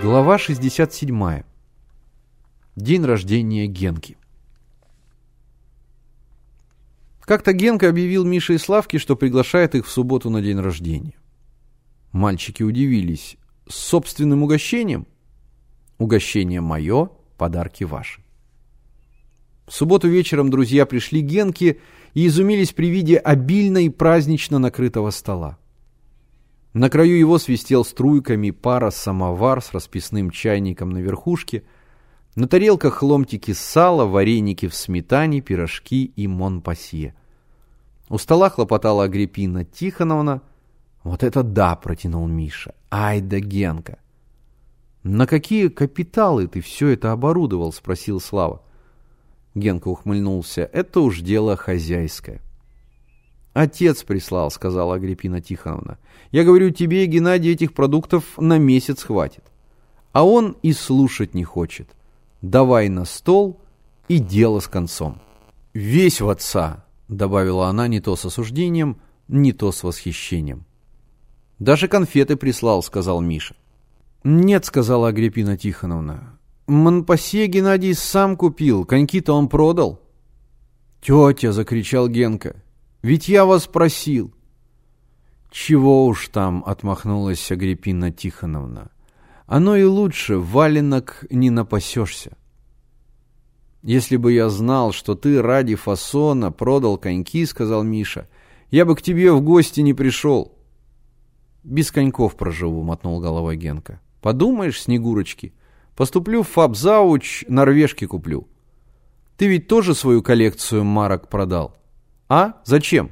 Глава 67. День рождения Генки. Как-то Генка объявил Мише и Славке, что приглашает их в субботу на день рождения. Мальчики удивились. С собственным угощением? Угощение мое, подарки ваши. В субботу вечером друзья пришли Генке и изумились при виде обильно и празднично накрытого стола. На краю его свистел струйками пара самовар с расписным чайником на верхушке. На тарелках ломтики сала, вареники в сметане, пирожки и монпасье. У стола хлопотала Агриппина Тихоновна. «Вот это да!» — протянул Миша. «Ай да Генка!» «На какие капиталы ты все это оборудовал?» — спросил Слава. Генка ухмыльнулся. «Это уж дело хозяйское». «Отец прислал», — сказала Агриппина Тихоновна. «Я говорю, тебе, Геннадий, этих продуктов на месяц хватит». А он и слушать не хочет. «Давай на стол и дело с концом». «Весь в отца», — добавила она не то с осуждением, не то с восхищением. «Даже конфеты прислал», — сказал Миша. «Нет», — сказала Агриппина Тихоновна. «Монпасье Геннадий сам купил, коньки-то он продал». «Тетя!» — закричал Генка. Ведь я вас просил. Чего уж там, отмахнулась Агриппина Тихоновна. Оно и лучше, валенок не напасешься. Если бы я знал, что ты ради фасона продал коньки, сказал Миша, я бы к тебе в гости не пришел. Без коньков проживу, мотнул головой Генка. Подумаешь, Снегурочки, поступлю в фабзауч, норвежки куплю. Ты ведь тоже свою коллекцию марок продал? «А? Зачем?»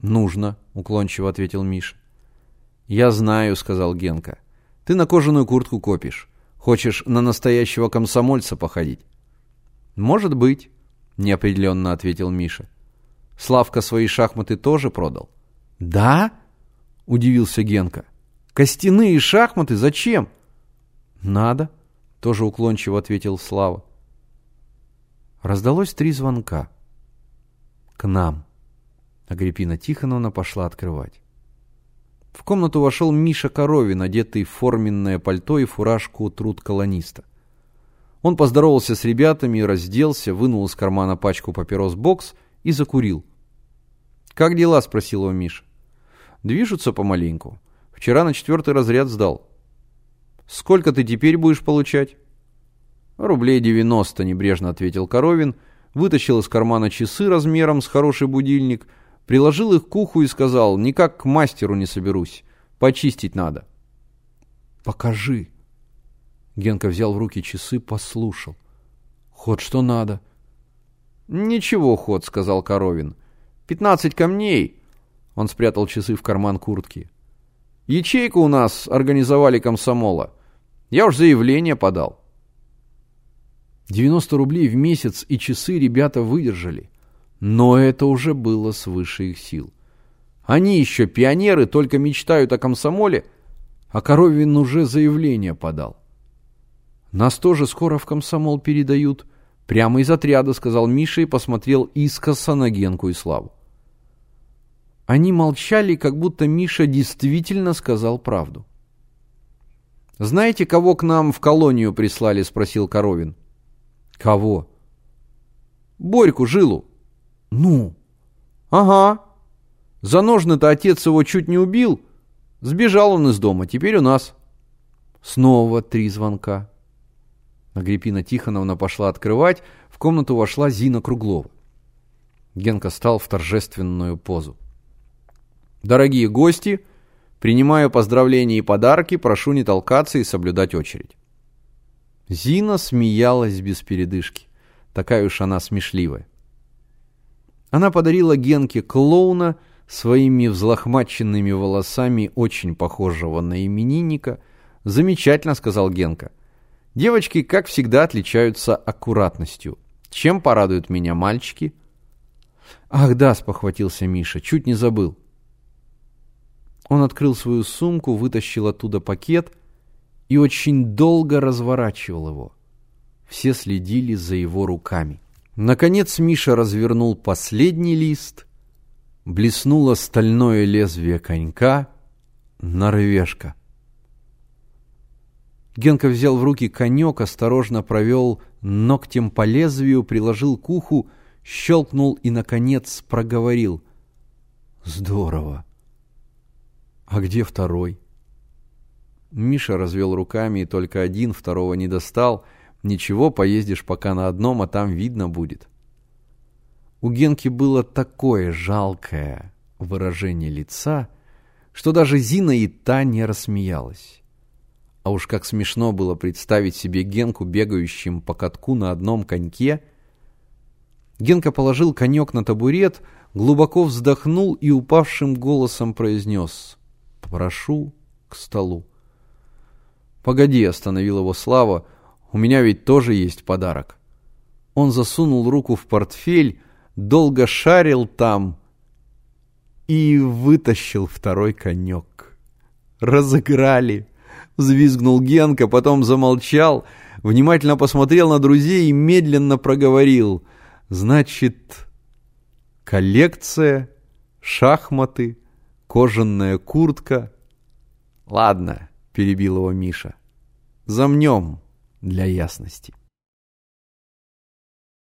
«Нужно», — уклончиво ответил Миша. «Я знаю», — сказал Генка. «Ты на кожаную куртку копишь. Хочешь на настоящего комсомольца походить?» «Может быть», — неопределенно ответил Миша. «Славка свои шахматы тоже продал?» «Да?» — удивился Генка. «Костяные шахматы зачем?» «Надо», — тоже уклончиво ответил Слава. Раздалось три звонка. К нам. Агриппина Тихоновна пошла открывать. В комнату вошел Миша Коровин, одетый в форменное пальто и фуражку труд колониста. Он поздоровался с ребятами, разделся, вынул из кармана пачку папирос бокс и закурил. «Как дела?» – спросил его Миша. «Движутся помаленьку. Вчера на четвертый разряд сдал». «Сколько ты теперь будешь получать?» «Рублей девяносто», – небрежно ответил Коровин – вытащил из кармана часы размером с хороший будильник, приложил их к уху и сказал, никак к мастеру не соберусь, почистить надо. «Покажи». Генка взял в руки часы, послушал. «Ход что надо?» «Ничего, ход», — сказал Коровин. «Пятнадцать камней». Он спрятал часы в карман куртки. «Ячейку у нас организовали комсомола. Я уж заявление подал». 90 рублей в месяц и часы ребята выдержали. Но это уже было свыше их сил. Они еще пионеры, только мечтают о комсомоле, а Коровин уже заявление подал. Нас тоже скоро в комсомол передают. Прямо из отряда, сказал Миша и посмотрел искоса на Генку и Славу. Они молчали, как будто Миша действительно сказал правду. «Знаете, кого к нам в колонию прислали?» – спросил Коровин. Кого? Борьку Жилу. Ну? Ага. За ножны-то отец его чуть не убил. Сбежал он из дома, теперь у нас. Снова три звонка. Агриппина Тихоновна пошла открывать, в комнату вошла Зина Круглова. Генка стал в торжественную позу. «Дорогие гости, принимаю поздравления и подарки, прошу не толкаться и соблюдать очередь». Зина смеялась без передышки. Такая уж она смешливая. Она подарила Генке клоуна своими взлохмаченными волосами, очень похожего на именинника. «Замечательно», — сказал Генка. «Девочки, как всегда, отличаются аккуратностью. Чем порадуют меня мальчики?» «Ах да», — спохватился Миша, — «чуть не забыл». Он открыл свою сумку, вытащил оттуда пакет — и очень долго разворачивал его. Все следили за его руками. Наконец Миша развернул последний лист, блеснуло стальное лезвие конька, норвежка. Генка взял в руки конек, осторожно провел ногтем по лезвию, приложил к уху, щелкнул и, наконец, проговорил. «Здорово! А где второй?» Миша развел руками и только один, второго не достал. «Ничего, поездишь пока на одном, а там видно будет». У Генки было такое жалкое выражение лица, что даже Зина и та не рассмеялась. А уж как смешно было представить себе Генку, бегающим по катку на одном коньке. Генка положил конек на табурет, глубоко вздохнул и упавшим голосом произнес «Прошу к столу». «Погоди», — остановил его Слава, — «у меня ведь тоже есть подарок». Он засунул руку в портфель, долго шарил там и вытащил второй конек. «Разыграли!» — взвизгнул Генка, потом замолчал, внимательно посмотрел на друзей и медленно проговорил. «Значит, коллекция, шахматы, кожаная куртка...» «Ладно», — перебил его Миша, — «замнем для ясности».